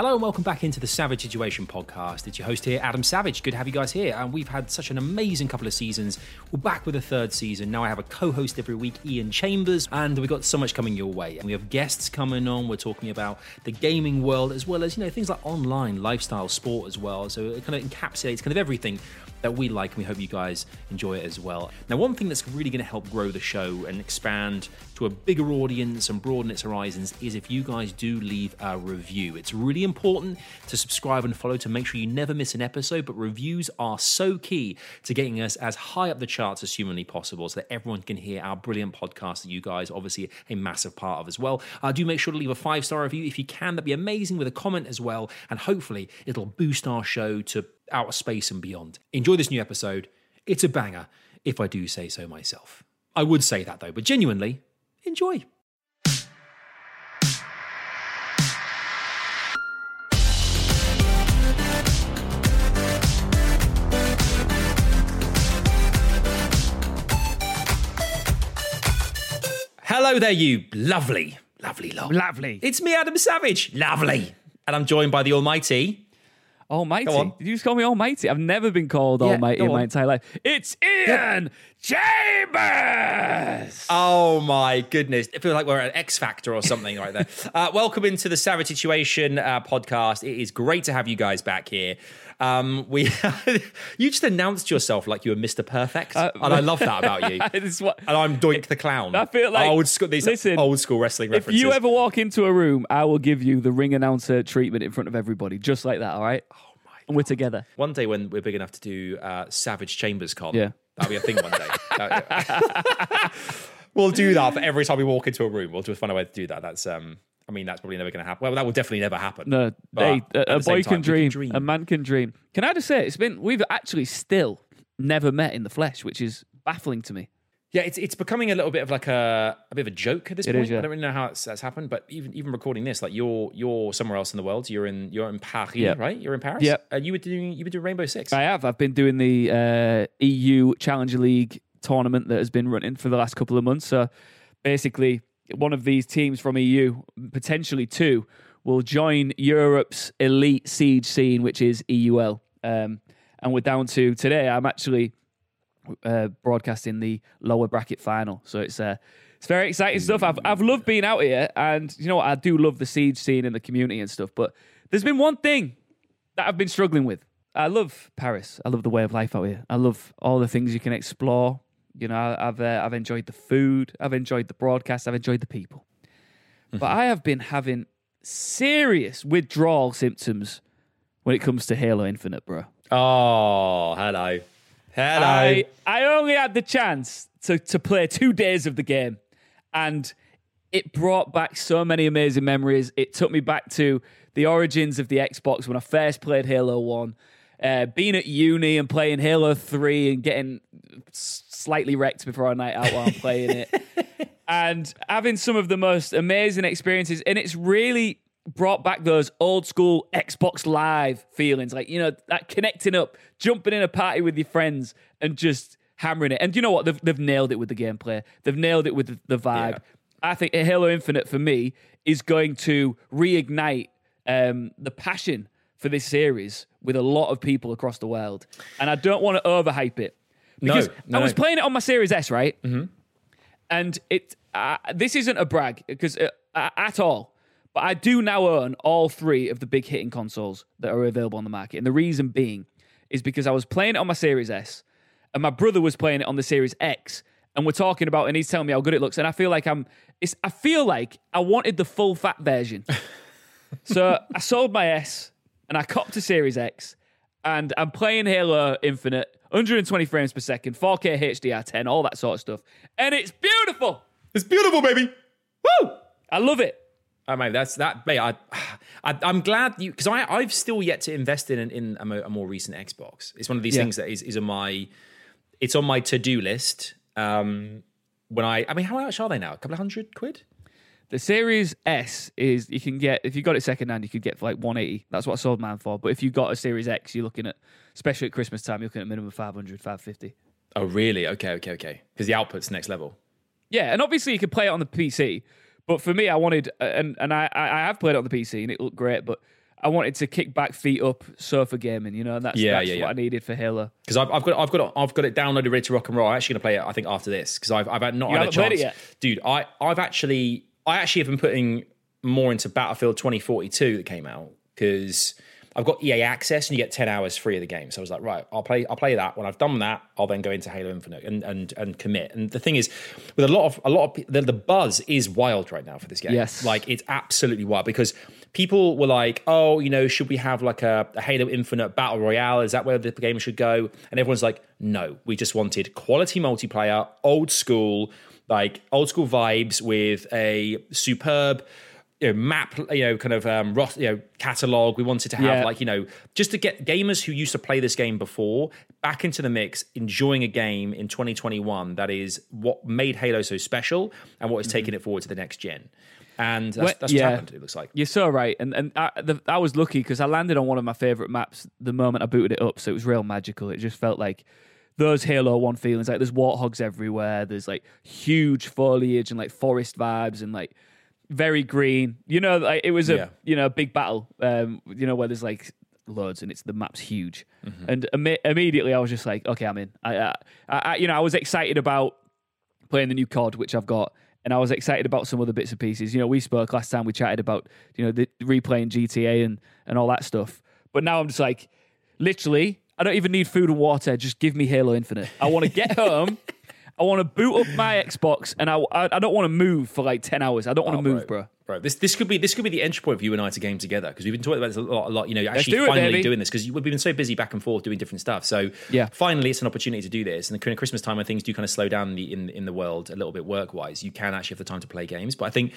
Hello and welcome back into the Savage Situation podcast. It's your host here, Adam Savage. Good to have you guys here. And we've had such an amazing couple of seasons. We're back with a third season. Now I have a co-host every week, Iain Chambers, and we've got so much coming your way. And we have guests coming on. We're talking about the gaming world as well as you know things like online, lifestyle, sport as well. So it kind of encapsulates kind of everything that we like, and we hope you guys enjoy it as well. Now, one thing that's really going to help grow the show and expand to a bigger audience and broaden its horizons is if you guys do leave a review. It's really important to subscribe and follow to make sure you never miss an episode, but reviews are so key to getting us as high up the charts as humanly possible so that everyone can hear our brilliant podcast that you guys obviously a massive part of as well. Uh, do make sure to leave a five star review if you can. That'd be amazing with a comment as well. And hopefully it'll boost our show to outer space and beyond. Enjoy this new episode. It's a banger, if I do say so myself. I would say that though, but genuinely, enjoy. Hello there, you lovely, lovely lot. Lovely. It's me, Adam Savage. Lovely. And I'm joined by the Almighty. Almighty. Did you just call me Almighty? I've never been called Yeah, Almighty in my entire life. It's Iain Chambers. Oh my goodness. It feels like we're at X Factor or something right there. Uh, welcome into the Savage Situation uh, podcast. It is great to have you guys back here. Um, we, you just announced yourself like you were Mr. Perfect, Uh, and I love that about you. What- and I'm Doink the Clown. I feel like- old school, these listen, old school wrestling if you ever walk into a room, I will give you the ring announcer treatment in front of everybody, just like that. All right. Oh my. And we're together. One day when we're big enough to do uh, Savage Chambers Con, Yeah. That'll be a thing one day. We'll do that for every time we walk into a room. We'll just find a way to do that. That's, um, I mean, that's probably never going to happen. Well, that will definitely never happen. No, hey, a, a boy time, can we dream, a man can dream. Can I just say it's been we've actually still never met in the flesh, which is baffling to me. Yeah, it's it's becoming a little bit of like a a bit of a joke at this It point. is, yeah. I don't really know how it's, that's happened, but even even recording this, like you're you're somewhere else in the world. You're in you're in Paris, Yeah. right? You're in Paris. Yeah. You were doing you were doing Rainbow Six. I have. I've been doing the uh, EU Challenger League tournament that has been running for the last couple of months. So basically, one of these teams from EU, potentially two, will join Europe's elite siege scene, which is EUL. Um, and we're down to today. I'm actually uh, broadcasting the lower bracket final, so it's uh, it's very exciting stuff. I've I've loved being out here, and you know what? I do love the siege scene and the community and stuff. But there's been one thing that I've been struggling with. I love Paris. I love the way of life out here. I love all the things you can explore. You know, I've uh, I've enjoyed the food. I've enjoyed the broadcast. I've enjoyed the people. But I have been having serious withdrawal symptoms when it comes to Halo Infinite, bro. Oh, hello, hello. I, I only had the chance to, to play two days of the game, and it brought back so many amazing memories. It took me back to the origins of the Xbox when I first played Halo 1, uh, being at uni and playing Halo 3 and getting slightly wrecked before a night out while I'm playing it, and having some of the most amazing experiences. And it's really brought back those old school Xbox Live feelings, like, you know, that connecting up, jumping in a party with your friends and just hammering it. And you know what? They've, they've nailed it with the gameplay, they've nailed it with the, the vibe. Yeah. I think Halo Infinite for me is going to reignite um, the passion for this series with a lot of people across the world. And I don't want to overhype it. Because no, I was no. playing it on my Series S, right? Mm-hmm. And it uh, this isn't a brag because uh, at all. But I do now own all three of the big hitting consoles that are available on the market. And the reason being is because I was playing it on my Series S and my brother was playing it on the Series X. And we're talking about, and he's telling me how good it looks. And I feel like I'm, it's, I feel like I wanted the full fat version. so I sold my S and I copped a Series X and I'm playing Halo Infinite, 120 frames per second, 4K HDR10, all that sort of stuff. And it's beautiful. It's beautiful, baby. Woo! I love it. Oh mate, that's that. Mate, I, I I'm glad you because I I've still yet to invest in in a, a more recent Xbox. It's one of these Yeah. things that is is on my it's on my to do list. Um, when I I mean, how much are they now? A couple of hundred quid. The Series S is you can get if you got it second hand, you could get for like 180. That's what I sold mine for. But if you got a Series X, you're looking at, especially at Christmas time, you're looking at minimum 500, 550. Oh really? Okay, okay, okay. Because the output's next level. Yeah, and obviously you could play it on the PC. But for me, I wanted, uh, and and I I have played it on the PC and it looked great, but I wanted to kick back, feet up, sofa gaming. You know, and that's, Yeah, that's yeah, what yeah. I needed for Halo. Because I've, I've got I've got it, I've got it downloaded ready to rock and roll. I'm actually going to play it. I think after this because I've I've had not You had a chance. it yet? Dude, I I've actually I actually have been putting more into Battlefield 2042 that came out because I've got EA access and you get 10 hours free of the game. So I was like, right, I'll play I'll play that. When I've done that, I'll then go into Halo Infinite and and and commit. And the thing is, with a lot of a lot of the, the buzz is wild right now for this game. Yes. like it's absolutely wild because people were like, oh, you know, should we have like a, a Halo Infinite battle royale? Is that where the game should go? And everyone's like, no, we just wanted quality multiplayer, old school, like old school vibes with a superb. You know, map, you know, kind of um, you know, catalog. We wanted to have Yeah. like, you know, just to get gamers who used to play this game before back into the mix, enjoying a game in 2021 that is what made Halo so special and what is taking it forward to the next gen. And that's, Well, that's yeah. happened. It looks like. You're so right, and and I, the, I was lucky because I landed on one of my favorite maps the moment I booted it up, so it was real magical. It just felt like those Halo One feelings. Like there's warthogs everywhere. There's like huge foliage and like forest vibes and like very green. You know, like it was a Yeah. you know a big battle. Um, you know where there's like loads and it's the map's huge. Mm-hmm. And imme- immediately I was just like, okay, I'm in. I, I, I, you know, I was excited about playing the new COD, which I've got, and I was excited about some other bits and pieces. You know, we spoke last time we chatted about you know the replaying GTA and and all that stuff. But now I'm just like, literally, I don't even need food and water. Just give me Halo Infinite. I want to get home. I want to boot up my Xbox, and I, I, I don't want to move for like ten hours. I don't want to Oh, move, bro. Bro, this this could be this could be the entry point for you and I to game together because we've been talking about this a lot, a lot. You know, actually do it, finally baby. doing this because we've been so busy back and forth doing different stuff. So Yeah. finally, it's an opportunity to do this. And the Christmas time when things do kind of slow down in the, in in the world a little bit work wise, you can actually have the time to play games. But I think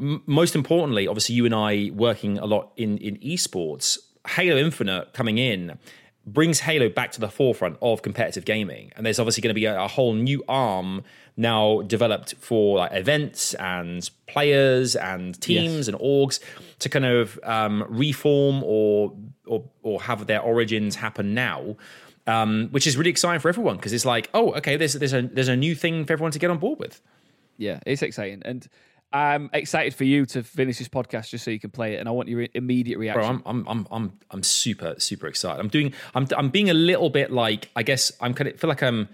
m- most importantly, obviously, you and I working a lot in in esports, Halo Infinite coming in brings Halo back to the forefront of competitive gaming. And there's obviously going to be a, a whole new arm now developed for like events and players and teams and orgs to kind of um, reform or, or or have their origins happen now. Um, which is really exciting for everyone because it's like, oh, okay, there's there's a there's a new thing for everyone to get on board with. Yeah, it's exciting, and I'm excited for you to finish this podcast just so you can play it. And I want your immediate reaction. Bro, I'm I'm I'm I'm I'm super super excited. I'm doing I'm I'm being a little bit like I guess I'm kind of feel like I'm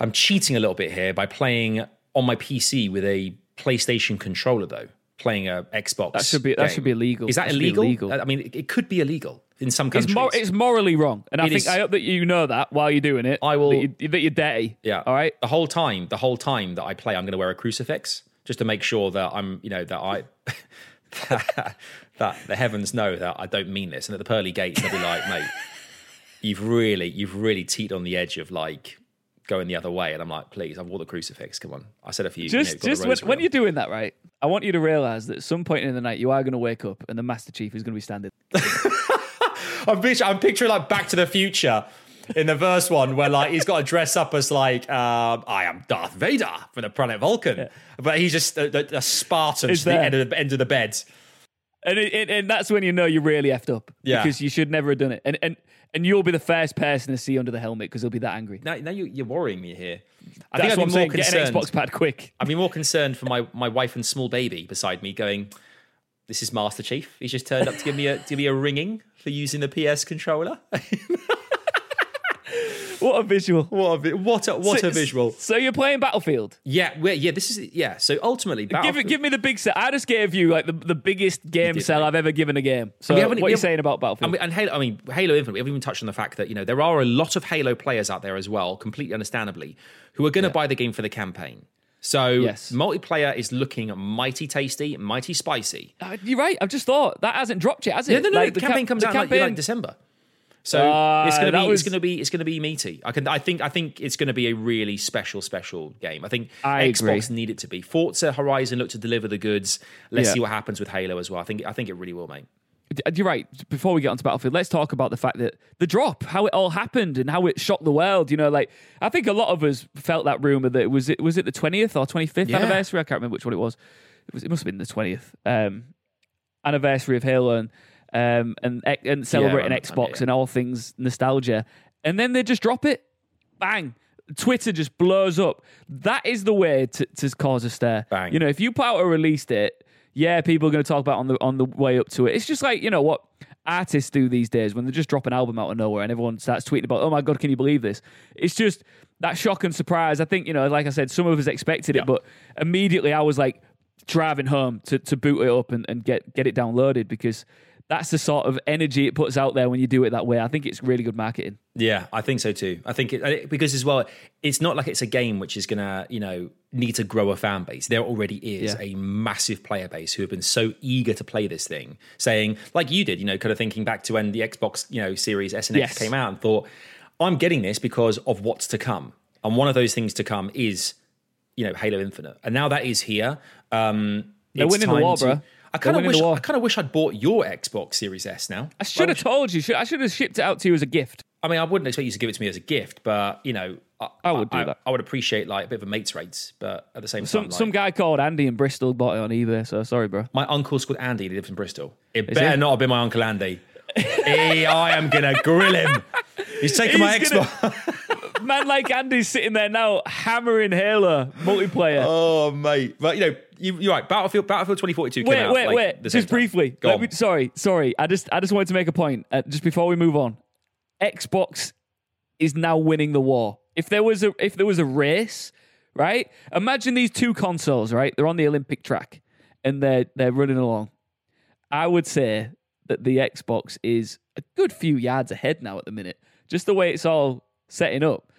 I'm cheating a little bit here by playing on my PC with a PlayStation controller though. Playing a Xbox. That should be- that game. should be illegal. Is that, That illegal? illegal. I mean, it, it could be illegal in some It's, countries. mor- it's morally wrong, and I think is- I hope that you know that while you're doing it. I will- that, you, that you're dirty. Yeah. All right. The whole time, the whole time that I play, I'm going to wear a crucifix just to make sure that I'm, you know, that I. that the heavens know that I don't mean this, and at the pearly gates they'll be like, "Mate, you've really, you've really teetered on the edge of like going the other way." And I'm like, "Please, I've wore the crucifix. Come on, I said for you." Just, you know, just when, when you're doing that, right? I want you to realize that at some point in the night you are going to wake up and the Master Chief is going to be standing. I'm picturing, I'm picturing like Back to the Future in the first one where like he's got to dress up as like um, I am Darth Vader from the planet Vulcan, but he's just a, a, a Spartan to the end of the, end of the bed. And it, it, and that's when you know you're really effed up. Yeah. Because you should never have done it. And and and you'll be the first person to see under the helmet because he'll be that angry. Now, now you, you're worrying me here. I That's think I'd be more saying. Get an. Xbox pad quick. I'd be more concerned for my, my wife and small baby beside me, going, "This is Master Chief. He's just turned up to give me a to give me a ringing for using the PS controller." What a visual. what a vi- what a what So- a visual! So you're playing Battlefield. Yeah, yeah. This is yeah. So ultimately, Give, give me the big sell. I just gave you like the, the biggest game did, sell. I've ever given a game. So what are you saying about Battlefield? And, we- and Halo, I mean, Halo Infinite, we haven't even touched on the fact that, you know, there are a lot of Halo players out there as well, completely understandably, who are going to buy the game for the campaign. So Yes. multiplayer is looking mighty tasty, mighty spicy. Uh, you're right. I've just thought that hasn't dropped yet, has it? Yeah, no, no, Like, the, ca- campaign comes the out in like, like December. So Ah, it's gonna be was- it's gonna be it's gonna be meaty. I can I think I think it's gonna be a really special special game. I think I Xbox agree. need it to be. Forza Horizon look to deliver the goods. Let's Yeah. see what happens with Halo as well. I think I think it really will, mate. You're right. Before we get onto Battlefield, let's talk about the fact that the drop, how it all happened, and how it shocked the world. You know, like I think a lot of us felt that rumor that it was it was it the twentieth or twenty fifth Yeah. anniversary. I can't remember which one it was. It was. It must have been the twentieth um, anniversary of Halo and um, and and celebrating around that time, Xbox yeah, yeah. and all things nostalgia, and then they just drop it, bang. Twitter just blows up. That is the way to, to cause a stir. Bang. You know, if you put out a release date, yeah, people are going to talk about it on the on the way up to it. It's just like you know what artists do these days when they just drop an album out of nowhere and everyone starts tweeting about, oh my god, can you believe this? It's just that shock and surprise. I think you know, like I said, some of us expected it, but immediately I was like driving home to, to boot it up and, and get get it downloaded because that's the sort of energy it puts out there when you do it that way. I think it's really good marketing. Yeah, I think so too. I think it, because as well, it's not like it's a game which is gonna, you know, need to grow a fan base. There already is Yeah. a massive player base who have been so eager to play this thing, saying like you did, you know, kind of thinking back to when the Xbox, you know, Series S and X Yes. came out and thought, I'm getting this because of what's to come, and one of those things to come is, you know, Halo Infinite, and now that is here. Um, They're winning the war, to- bro. I kind of wish. I kind of wish I'd bought your Xbox Series S now. I should have told you. I should have shipped it out to you as a gift. I mean, I wouldn't expect you to give it to me as a gift, but you know, I, I would do that. I would appreciate like a bit of a mates rates, but at the same Some time, like, some guy called Andy in Bristol bought it on eBay. So sorry, bro. my uncle's called Andy. He lives in Bristol. It Is better not have been my uncle Andy. hey, I am gonna grill him. He's taking my He's gonna- Xbox. Man like Andy's sitting there now hammering Halo multiplayer. oh, mate. But you know, you, you're right. Battlefield, Battlefield 2042 came wait, out. wait, like, wait. Just briefly. Go Let on. me- sorry, sorry. I just, I just wanted to make a point uh, just before we move on. Xbox is now winning the war. If there was a, if there was a race, right? Imagine these two consoles, right? They're on the Olympic track and they're they're running along. I would say that the Xbox is a good few yards ahead now at the minute. Just the way it's all setting up.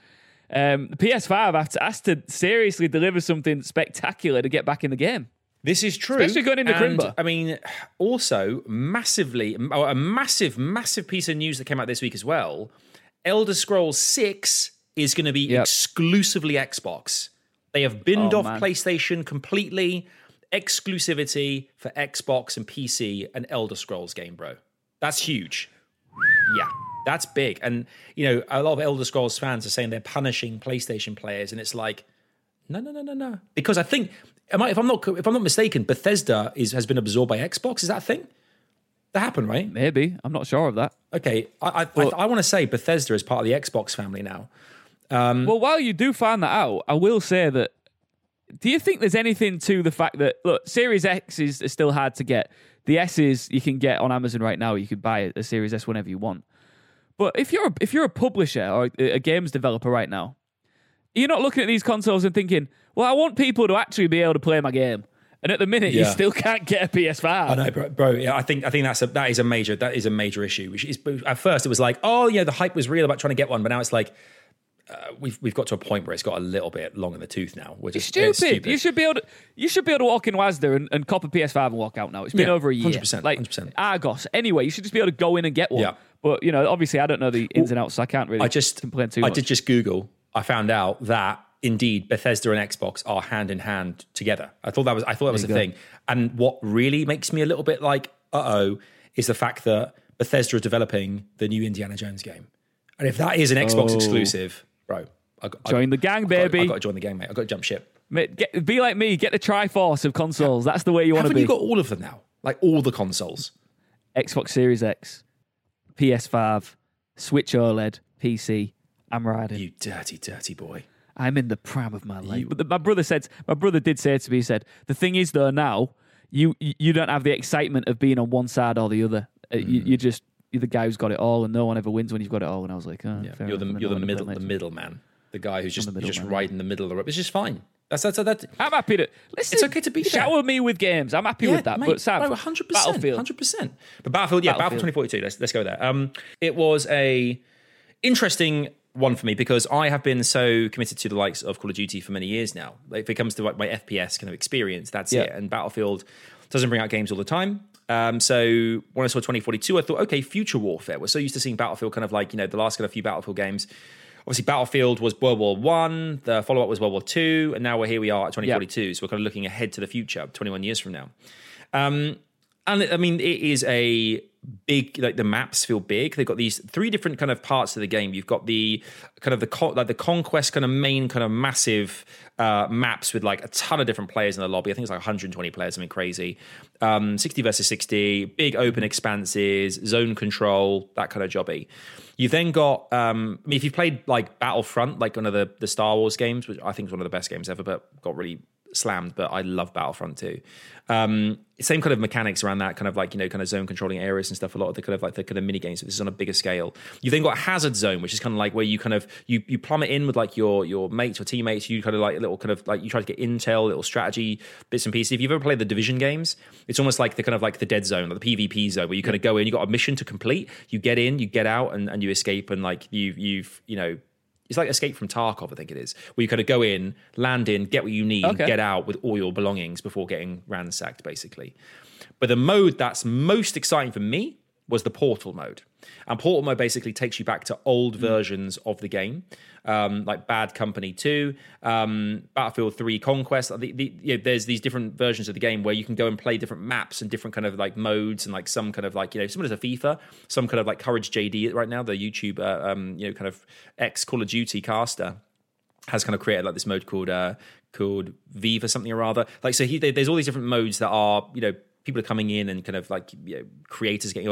Um, the PS5 has to, has to seriously deliver something spectacular to get back in the game. This is true. Especially going into and, Crimber. I mean, also massively, a massive, massive piece of news that came out this week as well. Elder Scrolls 6 is going to be Yep. exclusively Xbox. They have binned Oh, off man. PlayStation completely. Exclusivity for Xbox and PC, an Elder Scrolls game, bro. That's huge. Yeah, that's big. And, you know, a lot of Elder Scrolls fans are saying they're punishing PlayStation players, and it's like, no, no, no, no, no. Because I think, am I, if I'm not if I'm not mistaken, Bethesda is has been absorbed by Xbox. Is that a thing? That happened, right? Maybe. I'm not sure of that. Okay, I I, I, I want to say Bethesda is part of the Xbox family now. Um, well, while you do find that out, I will say that. Do you think there's anything to the fact that look, Series X is, is still hard to get. The S is you can get on Amazon right now. You could buy a Series S whenever you want. But if you're a, if you're a publisher or a, a games developer right now, you're not looking at these consoles and thinking, "Well, I want people to actually be able to play my game." And at the minute, you still can't get a PS5. I know, bro. bro yeah, I think I think that's a that is a major that is a major issue. Which is at first it was like, oh yeah, the hype was real about trying to get one, but now it's like. Uh, we've we've got to a point where it's got a little bit long in the tooth now. Which is stupid. stupid. You should be able to. You should be able to walk in Wazda and, and cop a PS5 and walk out now. It's been Yeah, over a year. 100%, like 100%. Argos. Anyway, you should just be able to go in and get one. Yeah. But you know, obviously, I don't know the ins and outs, so I can't really. I just complain too I much. did just Google. I found out that indeed Bethesda and Xbox are hand in hand together. I thought that was I thought that was a go. thing. And what really makes me a little bit like uh oh is the fact that Bethesda is developing the new Indiana Jones game. And if that is an Xbox Oh. exclusive, bro, I got, I- Join the gang, I baby. I got to join the gang, mate. I've got to jump ship. Mate, get, be like me. Get the Triforce of consoles. That's the way you want to be. you got all of them now? Like all the consoles. Xbox Series X, PS5, Switch OLED, PC. I'm riding. You dirty, dirty boy. I'm in the prime of my life. But the- my brother said, my brother did say to me, he said, the thing is though now, you you don't have the excitement of being on one side or the other. Uh, You, you're just you're the guy who's got it all, and no one ever wins when you've got it all. And I was like, oh, Yeah, you're the enough. you're the middle the middle man. The guy who's just just right in the middle of the rope. It's just fine. That's that's that. I'm happy to listen. It's okay to be there. shower me with games. I'm happy with that. mate, but Sam, 100%, Battlefield. 100%. But Battlefield, yeah, Battlefield, Battlefield. 2042. Let's let's go there. Um, it was a interesting one for me because I have been so committed to the likes of Call of Duty for many years now. Like, if it comes to like my FPS kind of experience, that's Yeah. it. And Battlefield doesn't bring out games all the time. Um, so when I saw 2042, I thought, okay, future warfare. We're so used to seeing Battlefield kind of like, you know, the last kind of few Battlefield games. Obviously, Battlefield was World War One, the follow up was World War Two, and now we're here we are at 2042. Yep. So we're kind of looking ahead to the future, 21 years from now. Um, and I mean, it is a big like the maps feel big. They've got these three different kind of parts of the game. You've got the kind of the like the conquest kind of main kind of massive uh, maps with like a ton of different players in the lobby. I think it's like 120 players something crazy. Um, 60 versus 60 big open expanses zone control that kind of jobby. You've then got um, i mean if you've played like battlefront like one of the, the star wars games which i think is one of the best games ever but got really slammed, but I love Battlefront too. Um, same kind of mechanics around that kind of like you know kind of zone controlling areas and stuff. A lot of the kind of like the kind of mini games. So this is on a bigger scale. You then got Hazard Zone, which is kind of like where you kind of you you plummet in with like your your mates or teammates. You kind of like little kind of like you try to get intel, little strategy bits and pieces. If you've ever played the Division games, it's almost like the kind of like the dead zone or the PvP zone where you kind of go in. You got a mission to complete. You get in, you get out, and, and you escape, and like you you've you know it's like Escape from Tarkov, I think it is, where you kind of go in, land in, get what you need, okay. get out with all your belongings before getting ransacked, basically. But the mode that's most exciting for me was the portal mode. And portal mode basically takes you back to old mm. versions of the game, um, like Bad Company 2, um, Battlefield 3 Conquest. The, the, you know, there's these different versions of the game where you can go and play different maps and different kind of like modes and like some kind of like, you know, similar to FIFA, some kind of like Courage JD right now, the YouTube, uh, um, you know, kind of ex Call of Duty caster has kind of created like this mode called uh, called Viva something or other. Like so, he, there's all these different modes that are you know people are coming in and kind of like you know, creators getting.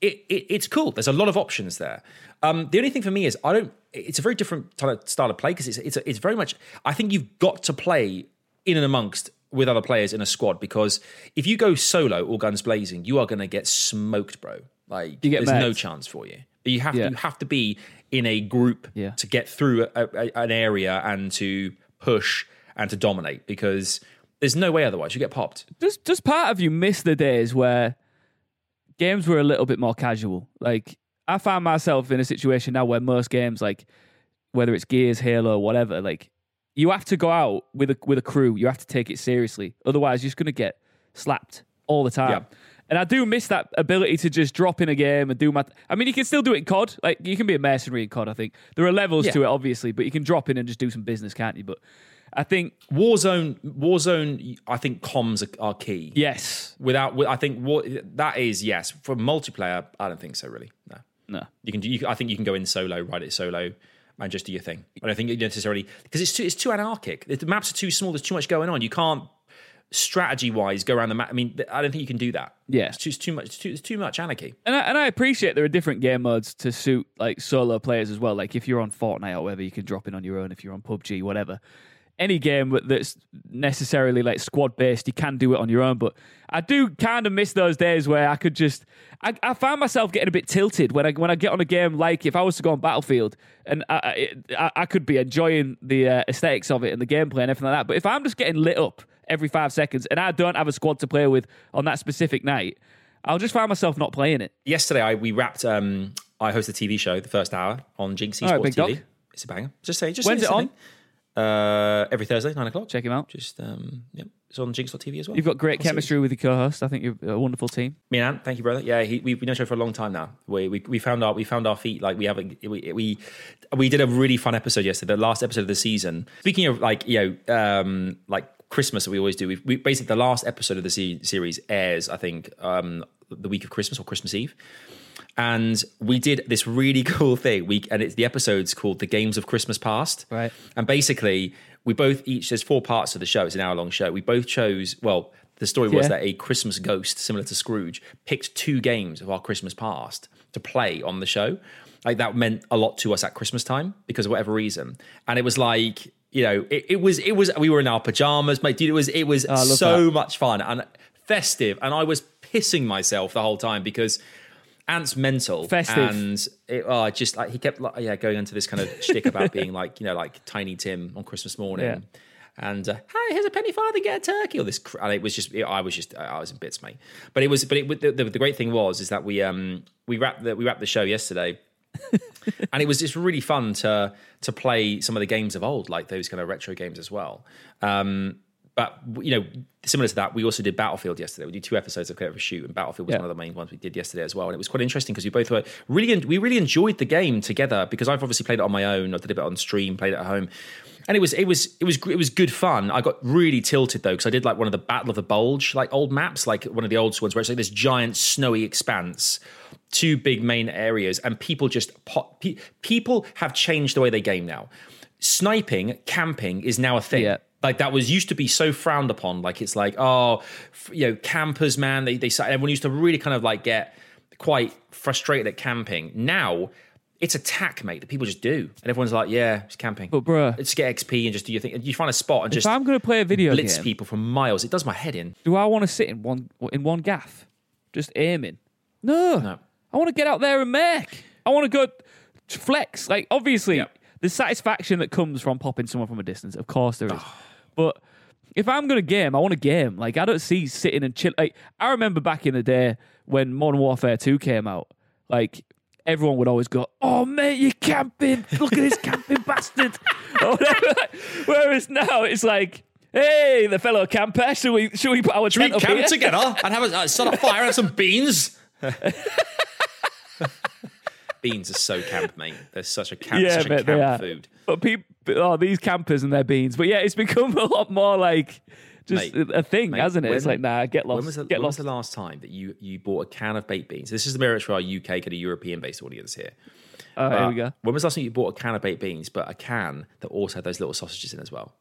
It, it, it's cool. There's a lot of options there. Um, the only thing for me is I don't. It's a very different style of play because it's it's it's very much. I think you've got to play in and amongst with other players in a squad because if you go solo or guns blazing, you are going to get smoked, bro. Like there's no chance for you. You have yeah. to, you have to be in a group yeah. to get through a, a, an area and to push and to dominate because there's no way otherwise. You get popped. Does does part of you miss the days where games were a little bit more casual? Like I find myself in a situation now where most games, like whether it's Gears, Halo, whatever, like you have to go out with a with a crew. You have to take it seriously. Otherwise, you're just going to get slapped all the time. Yeah. And I do miss that ability to just drop in a game and do my. I mean, you can still do it in COD. Like you can be a mercenary in COD. I think there are levels yeah. to it, obviously, but you can drop in and just do some business, can't you? But I think Warzone, Warzone, I think comms are, are key. Yes. Without, I think what that is, yes. For multiplayer, I don't think so. Really, no. No. You can do. You, I think you can go in solo, ride it solo, and just do your thing. I don't think you necessarily because it's too, it's too anarchic. The maps are too small. There's too much going on. You can't strategy wise go around the map. I mean, I don't think you can do that. Yeah, it's too, it's too much. It's too, it's too much anarchy. And I, and I appreciate there are different game modes to suit like solo players as well. Like if you're on Fortnite or whatever, you can drop in on your own. If you're on PUBG, whatever any game that's necessarily like squad based, you can do it on your own. But I do kind of miss those days where I could just. I, I find myself getting a bit tilted when I when I get on a game like if I was to go on Battlefield and I I, I could be enjoying the uh, aesthetics of it and the gameplay and everything like that. But if I'm just getting lit up every five seconds and I don't have a squad to play with on that specific night, I'll just find myself not playing it. Yesterday, I we wrapped. Um, I hosted a TV show, the first hour on Ginx Esports right, TV. Dog. It's a banger. Just say, just when's it on? Uh, every Thursday, nine o'clock. Check him out. Just um, yeah, it's on Ginx.tv as well. You've got great I'll chemistry with your co-host. I think you're a wonderful team. Me and Ant, thank you, brother. Yeah, he, we, we know each other for a long time now. We, we we found our we found our feet. Like we have a, we, we we did a really fun episode yesterday, the last episode of the season. Speaking of like you know um like Christmas that we always do. We, we basically the last episode of the series airs, I think, um, the week of Christmas or Christmas Eve and we did this really cool thing. We and it's the episode's called "The Games of Christmas Past." Right. And basically, we both each there's four parts of the show. It's an hour long show. We both chose well. The story was yeah. that a Christmas ghost, similar to Scrooge, picked two games of our Christmas past to play on the show. Like that meant a lot to us at Christmas time because of whatever reason. And it was like, you know, it, it was it was we were in our pajamas, mate. Dude, it was it was oh, so that. much fun and festive. And I was pissing myself the whole time because Ant's mental, festive, and it, oh, just like he kept like, yeah going into this kind of shtick about being like you know like Tiny Tim on Christmas morning. Yeah. And uh, hey, here's a penny farthing, get a turkey. Or this, cr- and it was just, it, I was just, I was in bits, mate. But it was, but it, the, the, the great thing was, is that we, um, we wrapped the, we wrapped the show yesterday, and it was just really fun to to play some of the games of old, like those kind of retro games as well. Um, but you know, similar to that, we also did Battlefield yesterday. We did two episodes of Clever Shoot, and Battlefield was Yeah. one of the main ones we did yesterday as well. And it was quite interesting because we both were really we really enjoyed the game together because I've obviously played it on my own. I did a bit on stream, played it at home. And it was it was it was it was good fun. I got really tilted though because I did like one of the Battle of the Bulge like old maps, like one of the old ones where it's like this giant snowy expanse, two big main areas, and people just pot, pe- people have changed the way they game now. Sniping, camping is now a thing. Yeah. Like that was used to be so frowned upon. Like it's like oh, you know, campers, man. They they everyone used to really kind of like get quite frustrated at camping. Now it's attack, mate. That people just do, and everyone's like, yeah, it's camping. But bruh, Just get XP and just do your thing. You find a spot and just I'm going to play a video blitz game, people from miles. It does my head in. do I want to sit in one in one gaff, just aiming? No, No. I want to get out there and make. I want to go flex. Like obviously, Yeah. the satisfaction that comes from popping someone from a distance, of course there is. Oh. But if I'm going to game, I want to game. Like I don't see sitting and chill. Like I remember back in the day when Modern Warfare Two came out. Like everyone would always go, "Oh mate, you're camping! Look at this camping bastard!" Whereas now it's like. Hey, the fellow camper, should we should we put our we camp here? together and have a uh, set a fire and some beans? beans are so camp, mate. They're such a camp, Yeah, such a camp food. But people, oh, these campers and their beans. But yeah, it's become a lot more like just Mate, a thing, Mate, hasn't it? it's like, nah, get lost. When was the, get when was the last time that you you bought a can of baked beans? This is the mirror for our UK kind of European based audience here. oh, here Uh, we go. When was the last time you bought a can of baked beans, but a can that also had those little sausages in as well?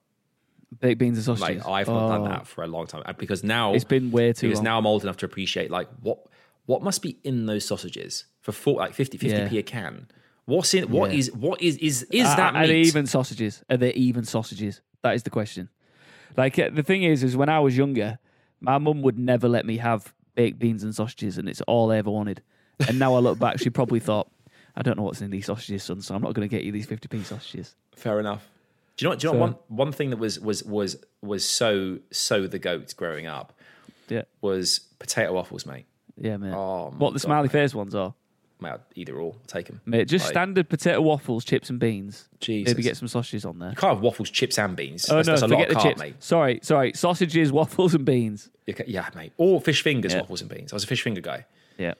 Baked beans and sausages. Like I've not done Oh, that for a long time because now It's been way too because long. now I'm old enough to appreciate like what what must be in those sausages for four, like 50 50 Yeah. p a can. What's in what Yeah. is what is is is Are- that are they even sausages? Are they even sausages? That is the question. Like uh, the thing is, is when I was younger, my mum would never let me have baked beans and sausages, and it's all I ever wanted. And now I look back, she probably thought, I don't know what's in these sausages, son, so I'm not going to get you these 50p sausages. Fair enough. Do you know? what- Do you know So- what one one thing that was was was was so so the goat growing up Yeah, was potato waffles, mate. yeah, mate. Oh, what the God, smiley mate. face ones are? Mate, either or, I'll take them. Mate, just Like, standard potato waffles, chips and beans. Jesus. Maybe get some sausages on there. You can't have waffles, chips, and beans. Oh that's, no, that's a lot forget of the carb, chips. mate. Sorry, sorry. Sausages, waffles, and beans. Yeah, mate. Or fish fingers, Yeah. waffles, and beans. I was a fish finger guy. Yeah.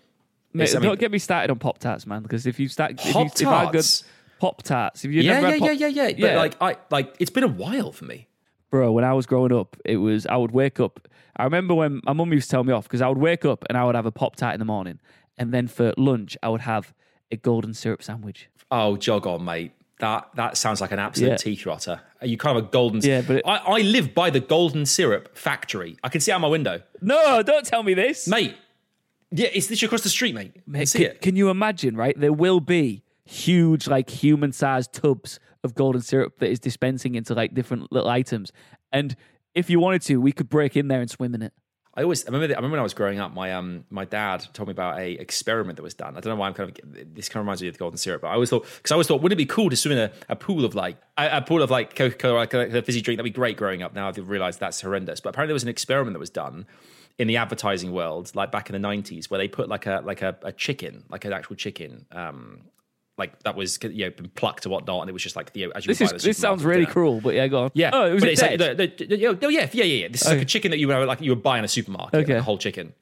Mate, I mean- don't get me started on Pop Tarts, man. Because if you start, if, you, if I Pop-Tarts? Pop Tarts, if you Yeah, yeah, Pop- yeah, yeah, yeah. But like, I like it's been a while for me. bro, when I was growing up, it was I would wake up. I remember when my mum used to tell me off because I would wake up and I would have a Pop Tart in the morning, and then for lunch I would have a golden syrup sandwich. Oh, jog on, mate. That that sounds like an absolute Yeah. teeth rotter. Are you kind of a golden? Syrup? Yeah, but it- I, I live by the golden syrup factory. I can see out my window, No, don't tell me this, mate. Yeah, it's literally across the street, mate. Mate, see can, it. can you imagine? Right, there will be huge, like human-sized tubs of golden syrup that is dispensing into like different little items, and if you wanted to, we could break in there and swim in it. I always I remember the, I remember when I was growing up, my um my dad told me about a experiment that was done. I don't know why I'm kind of this kind of reminds me of the golden syrup, but I always thought because I always thought wouldn't it be cool to swim in a, a pool of like a, a pool of like Coca Cola, like a, fizzy drink? That'd be great growing up. Now I've realised that's horrendous. But apparently there was an experiment that was done in the advertising world, like back in the '90s, where they put like a like a, a chicken, like an actual chicken. Um, like that was you know been plucked or whatnot, and it was just like you know, as you This is buy at the this sounds really dinner. cruel, but yeah, go on. Yeah. Oh, it was but it's like the, the, the, oh, yeah, yeah, yeah, yeah. This is like a chicken that you would like you would buy in a supermarket, like a whole chicken.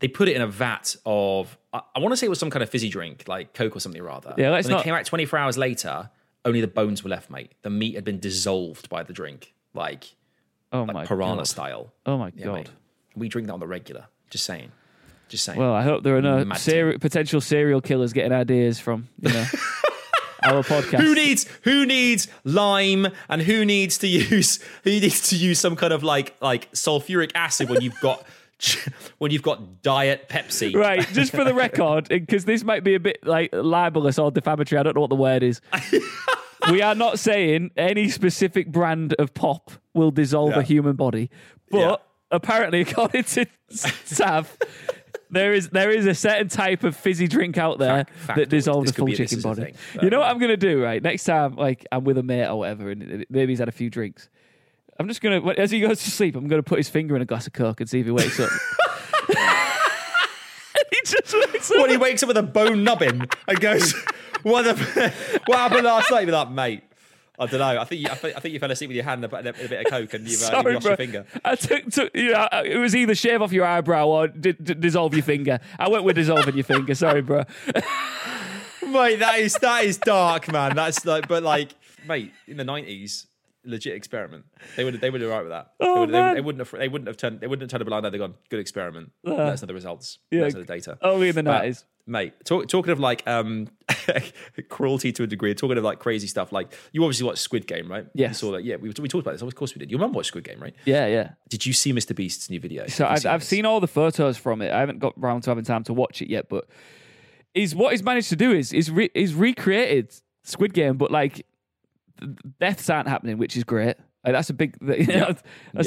They put it in a vat of I, I want to say it was some kind of fizzy drink, like Coke or something rather. Yeah, when not- it came out 24 hours later, only the bones were left, mate. The meat had been dissolved by the drink, like oh like my piranha god. style. Oh my Yeah, god. mate. We drink that on the regular. Just saying. Just saying. Well, I hope there are no seri- potential serial killers getting ideas from you know our podcast. who needs who needs lime and who needs to use who needs to use some kind of like like sulfuric acid when you've got when you've got diet Pepsi? Right, just for the record, because this might be a bit like libelous or defamatory. I don't know what the word is. we are not saying any specific brand of pop will dissolve Yeah. a human body, but Yeah. apparently, according to Sav, there is there is a certain type of fizzy drink out there Fact- fact that dissolves a full chicken body. You know what Uh, I'm gonna do? Right, next time, like I'm with a mate or whatever, and maybe he's had a few drinks. I'm just gonna, as he goes to sleep, I'm gonna put his finger in a glass of coke and see if he wakes up. he just wakes up. When he wakes up with a bone nubbin and goes, "What the? What happened last night?" With that, mate. I don't know. I think you, I, think, I think you fell asleep with your hand and a, a bit of coke and you've, uh, Sorry, you lost bro. your finger. I took, took you know, it was either shave off your eyebrow or d- d- dissolve your finger. I went with dissolving your finger. Sorry, bro. mate, that is that is dark, man. That's like, but like, mate, in the nineties, legit experiment. They would they would have right with that. Oh, they, would, man. they wouldn't have they wouldn't have turned they wouldn't have turned a blind eye. They gone good experiment. Let us know the results. Yeah. Us know the data. Only in the nineties. Mate. Talk, talking of like um, cruelty to a degree. Talking of like crazy stuff. Like you obviously watched Squid Game, right? Yes. You saw that. Yeah, we, we talked about this. Of course we did. Your mum watched Squid Game, right? Yeah, yeah. Did you see Mr. Beast's new video? So I've, I've seen all the photos from it. I haven't got round to having time to watch it yet, but is what he's managed to do is is re, is recreated Squid Game, but like deaths aren't happening, which is great. That's a big that's Yeah.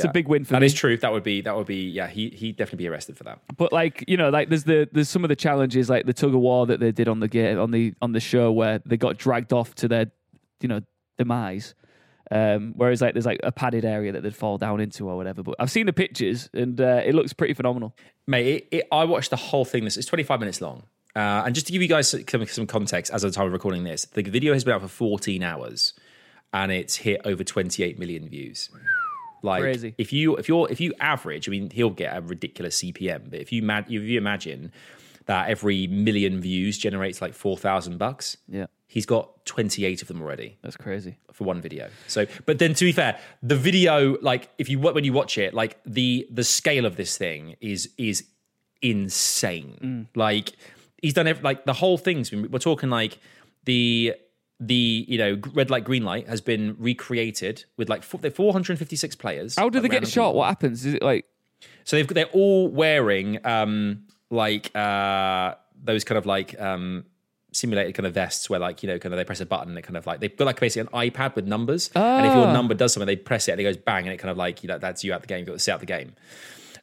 a big win for That me. is true. That would be that would be yeah. He he definitely be arrested for that. But like you know, like there's the there's some of the challenges like the tug of war that they did on the game on the on the show where they got dragged off to their you know demise. Um, whereas like there's like a padded area that they'd fall down into or whatever. But I've seen the pictures and uh, it looks pretty phenomenal. Mate, it, it, I watched the whole thing. This it's 25 minutes long. Uh, and just to give you guys some, some context, as of the time of recording this, the video has been out for 14 hours, and it's hit over 28 million views. Like, Crazy. if you if you're if you average, I mean, he'll get a ridiculous CPM. But if you mad, if you imagine that every million views generates like four thousand bucks, Yeah, he's got 28 of them already that's crazy. for one video. So, but then to be fair, the video, like if you when you watch it, like the the scale of this thing is is insane. Mm. Like he's done every, like the whole thing's been. We're talking like the the you know red light green light has been recreated with like four, 456 players. How do they get shot? people. What happens? Is it like So they've they're all wearing um like uh those kind of like um simulated kind of vests where like you know kind of they press a button and it kind of like they've got like basically an iPad with numbers and if your Ah. number does something they press it and it goes bang and it kind of like you know that's you out the game you've got to set out the game.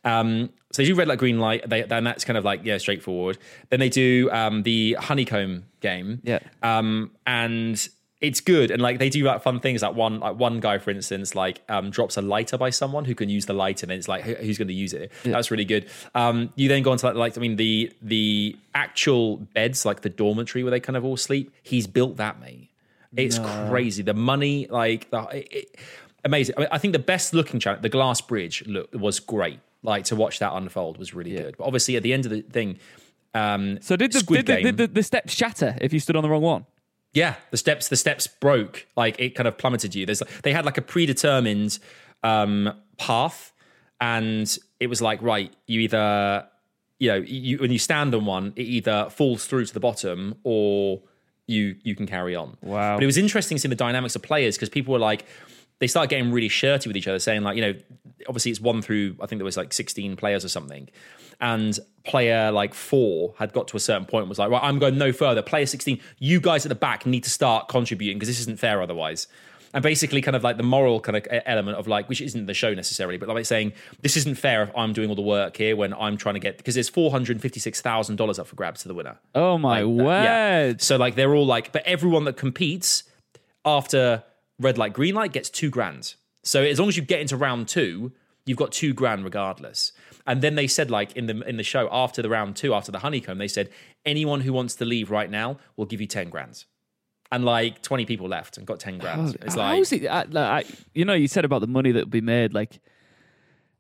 Um, so they do red light, green light. They, then that's kind of like yeah, straightforward. Then they do um, the honeycomb game. Yeah. Um, and it's good. And like they do like fun things. Like one, like one guy, for instance, like um, drops a lighter by someone who can use the lighter, and it's like who- who's going to use it. That's really good. Um, you then go on to like, like I mean the the actual beds, like the dormitory where they kind of all sleep. He's built that, mate. It's crazy. The money, like the. It- Amazing. I, mean, I think the best looking challenge, the glass bridge, look was great. Like to watch that unfold was really good. But obviously, at the end of the thing, um, so? Did the Squid did, the, Game- did the the steps shatter if you stood on the wrong one? yeah, the steps the steps broke. Like it kind of plummeted you. There's they had like a predetermined um, path, and it was like right, you either you know you when you stand on one, it either falls through to the bottom or you you can carry on. Wow. But it was interesting seeing the dynamics of players because people were like they start getting really shirty with each other, saying like you know obviously it's one through I think there was like 16 players or something. And player like four had got to a certain point and was like, right, I'm going no further. Player 16, you guys at the back need to start contributing because this isn't fair otherwise. And basically, kind of like the moral kind of element of like, which isn't the show necessarily, but like saying this isn't fair if I'm doing all the work here when I'm trying to get because there's four hundred fifty six thousand dollars up for grabs to the winner. Oh my Like that- yeah. word! So like they're all like, but everyone that competes after red light, green light gets two grand. So as long as you get into round two, you've got two grand regardless. And then they said like in the in the show after the round two, after the honeycomb, they said anyone who wants to leave right now will give you ten grand. And like twenty people left and got ten grand. it's like it? I, like, I, you know, you said about the money that would be made. Like,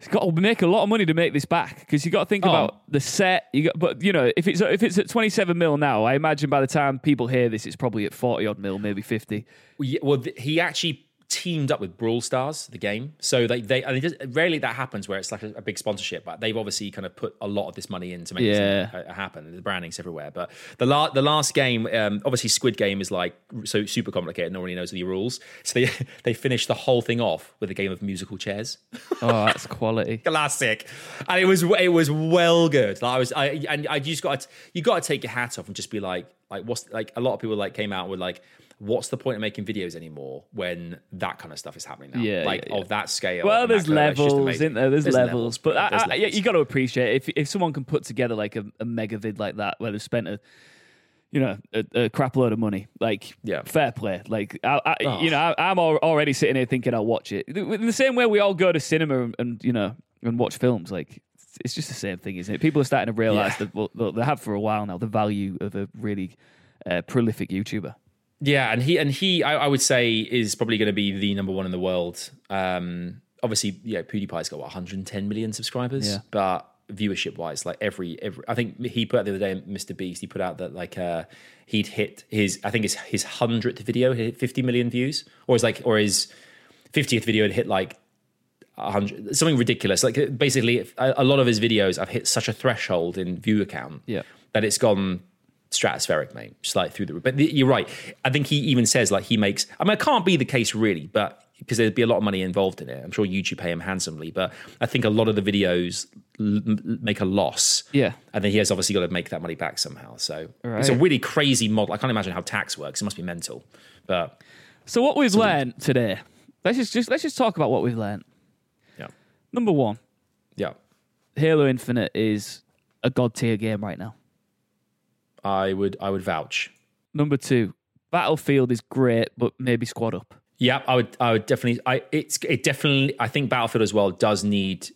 it's got to make a lot of money to make this back because you got to think Oh. about the set. You got, but you know, if it's if it's at twenty seven mil now, I imagine by the time people hear this, it's probably at forty odd mil, maybe fifty. Well, yeah, well, th- he actually teamed up with Brawl Stars, the game. So they, they, and it just, rarely that happens where it's like a, a big sponsorship, but they've obviously kind of put a lot of this money in to make Yeah. uh, happen. The branding's everywhere. But the last the last game, um, obviously Squid Game is like so super complicated. No one really knows the rules. So they, they finished the whole thing off with a game of musical chairs. Oh, that's quality. Classic, and it was it was well good. Like I was, I and I just got to, you got to take your hat off and just be like, like what's like a lot of people like came out with like, what's the point of making videos anymore when that kind of stuff is happening now? Yeah, like yeah, yeah. of that scale. Well, there's that kind of- it's just levels, isn't there? There's, levels, but bro. I, There's I, yeah, levels. you got to appreciate if if someone can put together like a, a mega vid like that where they've spent a you know a, a crap load of money, like Yeah. fair play. Like I, I, Oh. you know, I, I'm already sitting here thinking I'll watch it in the same way we all go to cinema and, and you know and watch films. Like it's just the same thing, isn't it? People are starting to realize Yeah. that well, they have for a while now the value of a really uh, prolific YouTuber. Yeah, and he and he, I, I would say, is probably going to be the number one in the world. Um, obviously, yeah, PewDiePie's got what 110 million subscribers, Yeah. but viewership wise, like every every, I think he put out the other day, Mr. Beast, he put out that like uh, he'd hit his, I think his his hundredth video hit 50 million views, or his like, or his 50th video had hit like. 100 something ridiculous like basically a, lot of his videos have hit such a threshold in viewer count Yeah. that it's gone stratospheric, mate. Just like through the roof. But the, you're right. I think he even says like he makes. I mean, it can't be the case really, but because there'd be a lot of money involved in it. I'm sure YouTube pay him handsomely, but I think a lot of the videos l- make a loss. Yeah. and then he has obviously got to make that money back somehow. So it's a really crazy model. I can't imagine how tax works. It must be mental. But So what we've learned today, let's just, just let's just talk about what we've learned. yeah, Number one, yeah. Halo Infinite is a god tier game right now. I would I would vouch. Number two, Battlefield is great, but maybe squad up. Yeah, I would. I would definitely. I it's it definitely. I think Battlefield as well does need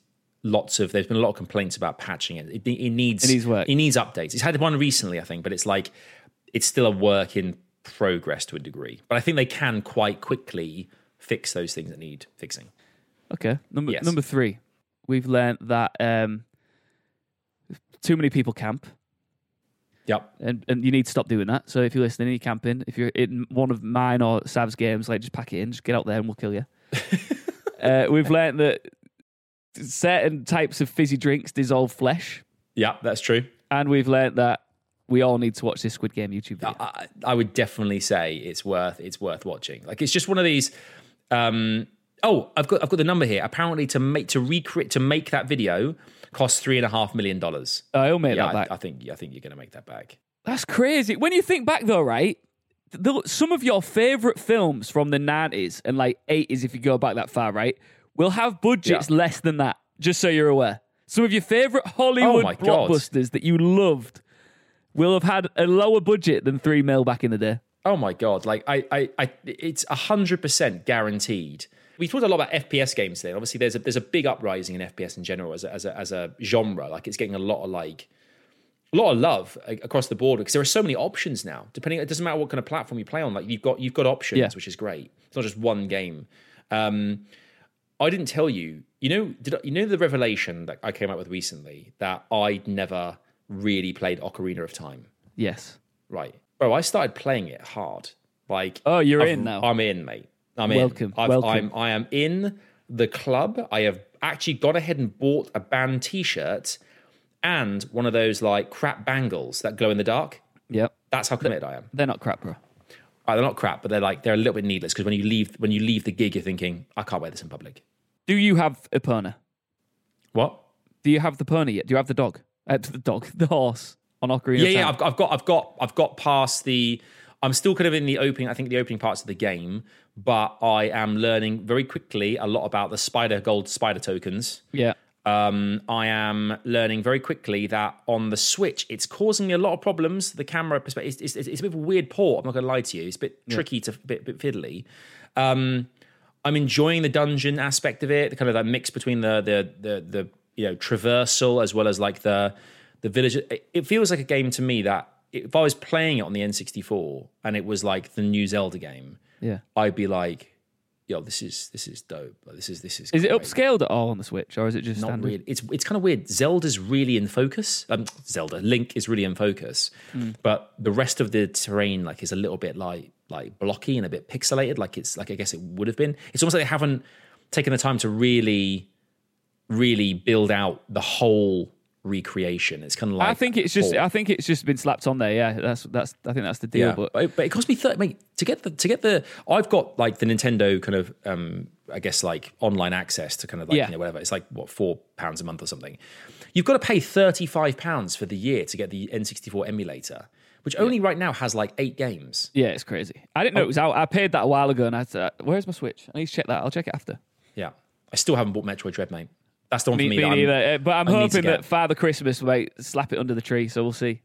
lots of. There's been a lot of complaints about patching it. It, it needs. It needs work. It needs updates. It's had one recently, I think, but it's like it's still a work in progress to a degree. But I think they can quite quickly fix those things that need fixing. Okay. Number Yes. number three, we've learned that um, too many people camp, Yep. and, and you need to stop doing that. So if you're listening, you're camping. If you're in one of mine or Sav's games, like just pack it in, just get out there, and we'll kill you. uh, we've learned that certain types of fizzy drinks dissolve flesh, Yeah, that's true. and we've learned that we all need to watch this Squid Game YouTube video. I, I would definitely say it's worth it's worth watching. Like it's just one of these. Um, oh, I've got I've got the number here. Apparently, to make to recreate to make that video cost three and a half million dollars. Oh, I'll make Yeah, that back. I, I think I think you're going to make that back. That's crazy. When you think back, though, right? The, some of your favorite films from the 90s and like 80s, if you go back that far, right, will have budgets Yeah. less than that, just so you're aware. Some of your favorite Hollywood Oh my God. blockbusters that you loved will have had a lower budget than 3 mil back in the day. Oh my god! Like I, I, I it's hundred percent guaranteed. We talked a lot about FPS games today. Obviously, there's a there's a big uprising in FPS in general as a, as a as a genre. Like it's getting a lot of like a lot of love across the board because there are so many options now. Depending, it doesn't matter what kind of platform you play on. Like you've got you've got options, Yeah. which is great. It's not just one game. Um, I didn't tell you. You know, did I, you know the revelation that I came out with recently that I'd never really played Ocarina of Time. Yes. Right, bro. I started playing it hard. Like, Oh, you're I've- in now. I'm in, mate. I'm Welcome, in. I've, welcome. I'm, I am in the club. I have actually gone ahead and bought a band T-shirt and one of those like crap bangles that glow in the dark. Yep. That's how committed I am. They're not crap, bro. Uh, they're not crap, but they're like they're a little bit needless because when you leave when you leave the gig, you're thinking, I can't wear this in public. Do you have Epona? What? Do you have the pony yet? Do you have the dog? Uh, the dog, the horse on Ocarina yeah, yeah. I've, I've got, I've got, I've got past the. I'm still kind of in the opening. I think the opening parts of the game, but I am learning very quickly a lot about the spider gold spider tokens. yeah. Um, I am learning very quickly that on the Switch, it's causing me a lot of problems. The camera perspective, it's, it's, it's a bit of a weird port. I'm not going to lie to you. It's a bit tricky to bit, bit fiddly. Um, I'm enjoying the dungeon aspect of it, the kind of that mix between the the the, the you know traversal as well as like the the village. It, it feels like a game to me that if I was playing it on the N64 and it was like the new Zelda game, Yeah. I'd be like, "Yo, this is this is dope. Like, this is this is." Is it upscaled at all on the Switch, or is it just Not standard? really. It's it's kind of weird. Zelda's really in focus. Um, Zelda Link is really in focus, Hmm. but the rest of the terrain like is a little bit like like blocky and a bit pixelated. Like it's like I guess it would have been. It's almost like they haven't taken the time to really, really build out the whole recreation. It's kind of like I think it's just. oh, I think it's just been slapped on there. Yeah, that's that's. I think that's the deal. yeah, But but, but it cost me thirty. Mate, to get the to get the, I've got like the Nintendo kind of, um, I guess like online access to kind of like Yeah. you know whatever. It's like what four pounds a month or something. You've got to pay thirty five pounds for the year to get the N sixty four emulator, which only right now has like eight games. yeah, it's crazy. I didn't know Oh. it was out. I paid that a while ago, and I said, "Where's my Switch?" I need to check that. I'll check it after. Yeah, I still haven't bought Metroid Dread, mate. That's the one Me, for me. me I'm- neither. Uh, But I'm I hoping that. Father Christmas might slap it under the tree. So we'll see.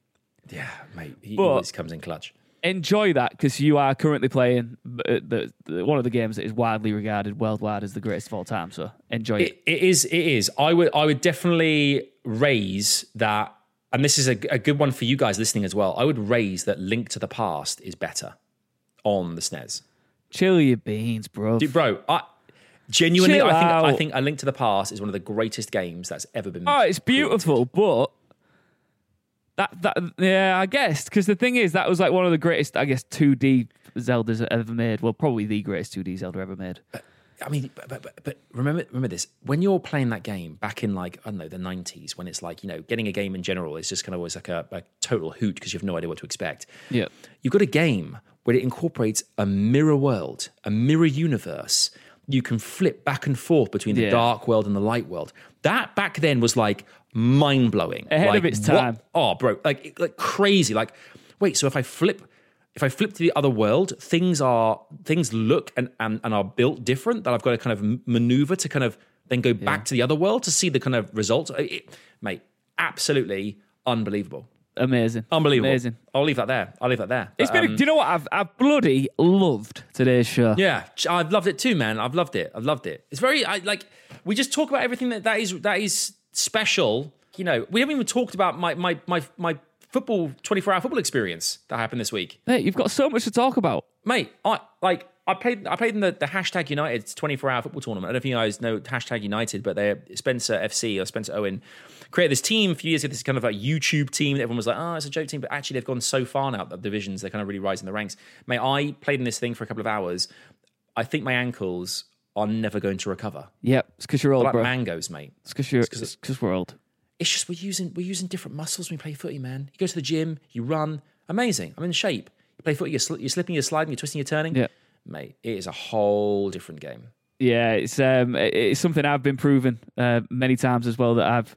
Yeah, mate. He But- always comes in clutch. Enjoy that because you are currently playing uh, the, the one of the games that is widely regarded worldwide as the greatest of all time. So enjoy it. It, it is. It is. I would. I would definitely raise that, and this is a, a good one for you guys listening as well. I would raise that Link to the Past is better on the SNES. Chill your beans, bro. Dude, bro, I genuinely Chill I think I think A Link to the Past is one of the greatest games that's ever been. Made. Oh, it's beautiful, but that that yeah, I guess because the thing is that was like one of the greatest, I guess, two D Zeldas ever made. Well, probably the greatest two D Zelda ever made. I mean, but, but, but- but remember, remember this: when you're playing that game back in like I don't know the '90s, when it's like you know getting a game in general is just kind of always like a, a total hoot because you have no idea what to expect. Yeah. you've got a game where it incorporates a mirror world, a mirror universe. You can flip back and forth between the Yeah. dark world and the light world. That back then was like mind blowing, Ahead of its time. Oh, bro, like like crazy. Like, wait, so if I flip, if I flip to the other world, things are things look and and, and are built different. That I've got to kind of maneuver to kind of then go back to the other world to see the kind of results. It- mate, absolutely unbelievable, Amazing, unbelievable. amazing. I'll leave that there. I'll leave that there. It's been. um, do you know what? I've I've bloody loved today's show. yeah, I've loved it too, man. I've loved it. I've loved it. It's very I, like we just talk about everything that that is that is special. You know, we haven't even talked about my my my my football twenty four hour football experience that happened this week, Mate, you've got so much to talk about. mate. I like. I played. I played in the, the hashtag United 24 hour football tournament. I don't know if you guys know hashtag United, but they're Spencer FC or Spencer Owen created this team a few years ago. This kind of like YouTube team. that Everyone was like, "Oh, it's a joke team," but actually they've gone so far now. The divisions they're kind of really rising the ranks. Mate, I played in this thing for a couple of hours. I think my ankles are never going to recover. Yep, it's because you're old, Like bro. mangoes, mate. It's because you're. It's because we're old. It's just we're using we're using different muscles when we play footy, man. You go to the gym, you run, amazing. I'm in shape. You play footy, you're, sli- you're slipping, you're sliding, you're twisting, you're turning. Yeah. Mate, it is a whole different game. Yeah, it's um, it's something I've been proven uh, many times as well that I've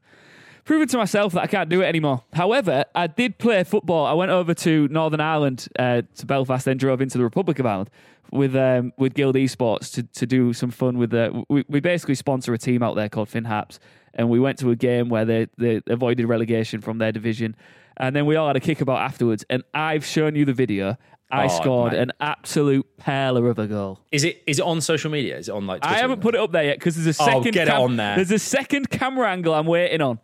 proven to myself that I can't do it anymore. However, I did play football. I went over to Northern Ireland uh, to Belfast, then drove into the Republic of Ireland with um, with Guild Esports to to do some fun with the. We, we basically sponsor a team out there called FinHaps, and we went to a game where they they avoided relegation from their division, and then we all had a kickabout afterwards. And I've shown you the video. I Oh, scored mate. an absolute perler of a goal. Is it is it on social media? Is it on like Twitter? I haven't put it up there yet because there's a second. Oh, second. get it on there. There's a second camera angle I'm waiting on.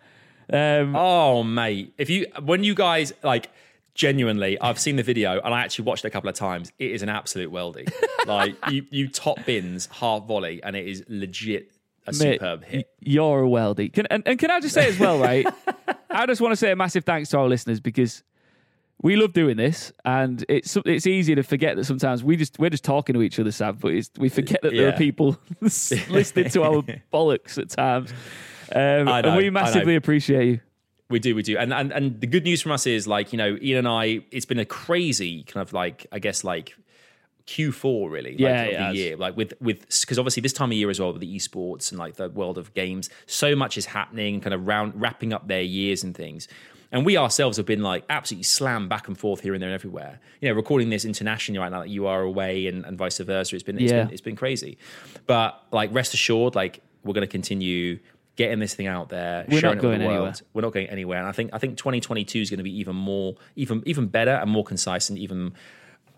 Um, Oh mate, if you when you guys like genuinely, I've seen the video and I actually watched it a couple of times. It is an absolute weldy. like you you top bins half volley and it is legit a mate, superb hit. You're a weldy. Can, and, and can I just say as well, right? I just want to say a massive thanks to our listeners because we love doing this, and it's it's easy to forget that sometimes we just we're just talking to each other, Sav, but it's, we forget that there are people listening to our bollocks at times. Um, I know, and we massively appreciate you. We do, we do. And, and and the good news from us is like, you know, Iain and I, it's been a crazy kind of like, I guess like Q4 really, like, Yeah, of the has. year. Like with with because obviously this time of year as well with the esports and like the world of games, so much is happening, kind of round wrapping up their years and things. And we ourselves have been like absolutely slammed back and forth here and there and everywhere. You know, recording this internationally right now that you are away and, and vice versa. It's been it's Yeah. been it's been crazy. But like rest assured, like we're gonna continue getting this thing out there, We're sharing not it going the world. anywhere. We're not going anywhere. And I think I think 2022 is going to be even more, even even better and more concise and even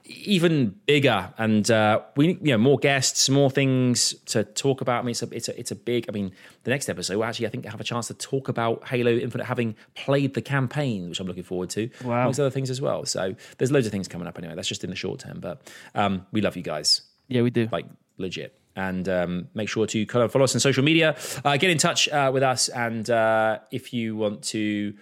even bigger. And uh, we you know more guests, more things to talk about. I mean, it's a it's a it's a big. I mean, the next episode, we'll actually I think have a chance to talk about Halo Infinite, having played the campaign, which I'm looking forward to. Wow. amongst other things as well. So there's loads of things coming up anyway. That's just in the short term, but um, we love you guys Yeah, we do. like legit. And um, make sure to kind of follow us on social media. Uh, get in touch uh, with us, and uh, if you want to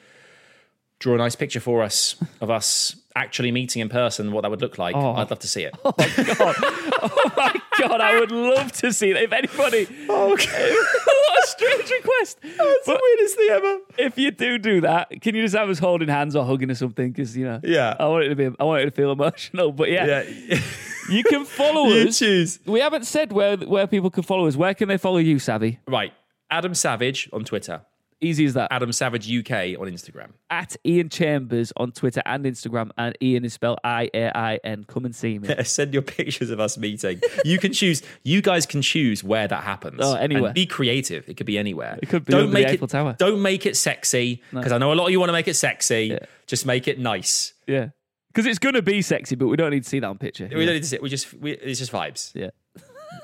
draw a nice picture for us of us actually meeting in person, what that would look like, Oh. I'd love to see it. Oh my god. oh my god, I would love to see that. If anybody, okay, what a strange request. That's the weirdest thing ever. If you do do that, can you just have us holding hands or hugging or something? Because you know, Yeah. I want it to be, I want it to feel emotional. But yeah, Yeah, you can follow you us. choose. We haven't said where where people can follow us. Where can they follow you, Savvy? Right, Adam Savage on Twitter, Easy as that. Adam Savage UK on Instagram. At Iain Chambers on Twitter and Instagram, and Ian is spelled I A I N. Come and see me. Send your pictures of us meeting. You can choose. You guys can choose where that happens. Oh, anywhere. And be creative. It could be anywhere. It could be Don't over the make Eiffel it. Tower. Don't make it sexy because I know a lot of you want to make it sexy. Just make it nice. Yeah, because it's gonna be sexy, but we don't need to see that on picture. We don't need to sit. We just. We, it's just vibes. Yeah.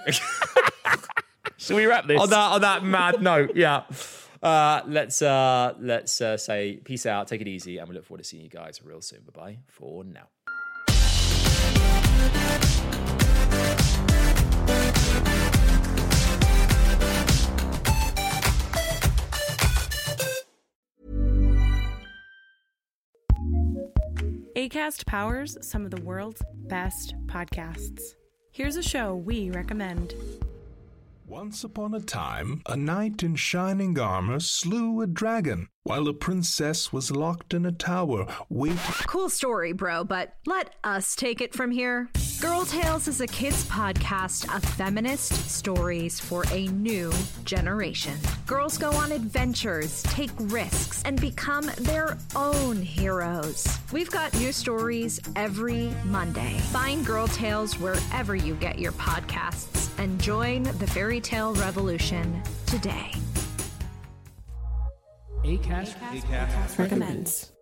Shall we wrap this? On that. On that mad note. Yeah. Uh, let's uh, let's uh, say peace out. Take it easy, and we look forward to seeing you guys real soon. Bye bye for now. ACAST powers some of the world's best podcasts. Here's a show we recommend. Once upon a time, a knight in shining armor slew a dragon while a princess was locked in a tower waiting. Cool story, bro, but let us take it from here. Girl Tales is a kids' podcast of feminist stories for a new generation. Girls go on adventures, take risks, and become their own heroes. We've got new stories every Monday. Find Girl Tales wherever you get your podcasts and join the fairy tale revolution today. ACAST, recommends.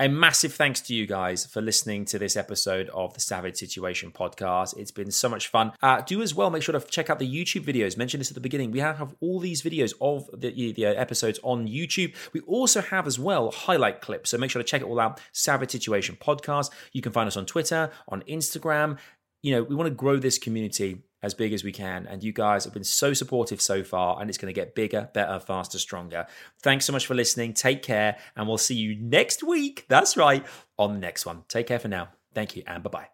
A massive thanks to you guys for listening to this episode of the Savage Situation podcast. It's been so much fun. Uh, do as well make sure to check out the YouTube videos. Mention this at the beginning. We have all these videos of the, the episodes on YouTube. We also have as well highlight clips. So make sure to check it all out. Savage Situation podcast. You can find us on Twitter, on Instagram. You know, we want to grow this community as big as we can. And you guys have been so supportive so far, and it's going to get bigger, better, faster, stronger. Thanks so much for listening. Take care, and we'll see you next week. That's right, on the next one. Take care for now. Thank you, and bye bye.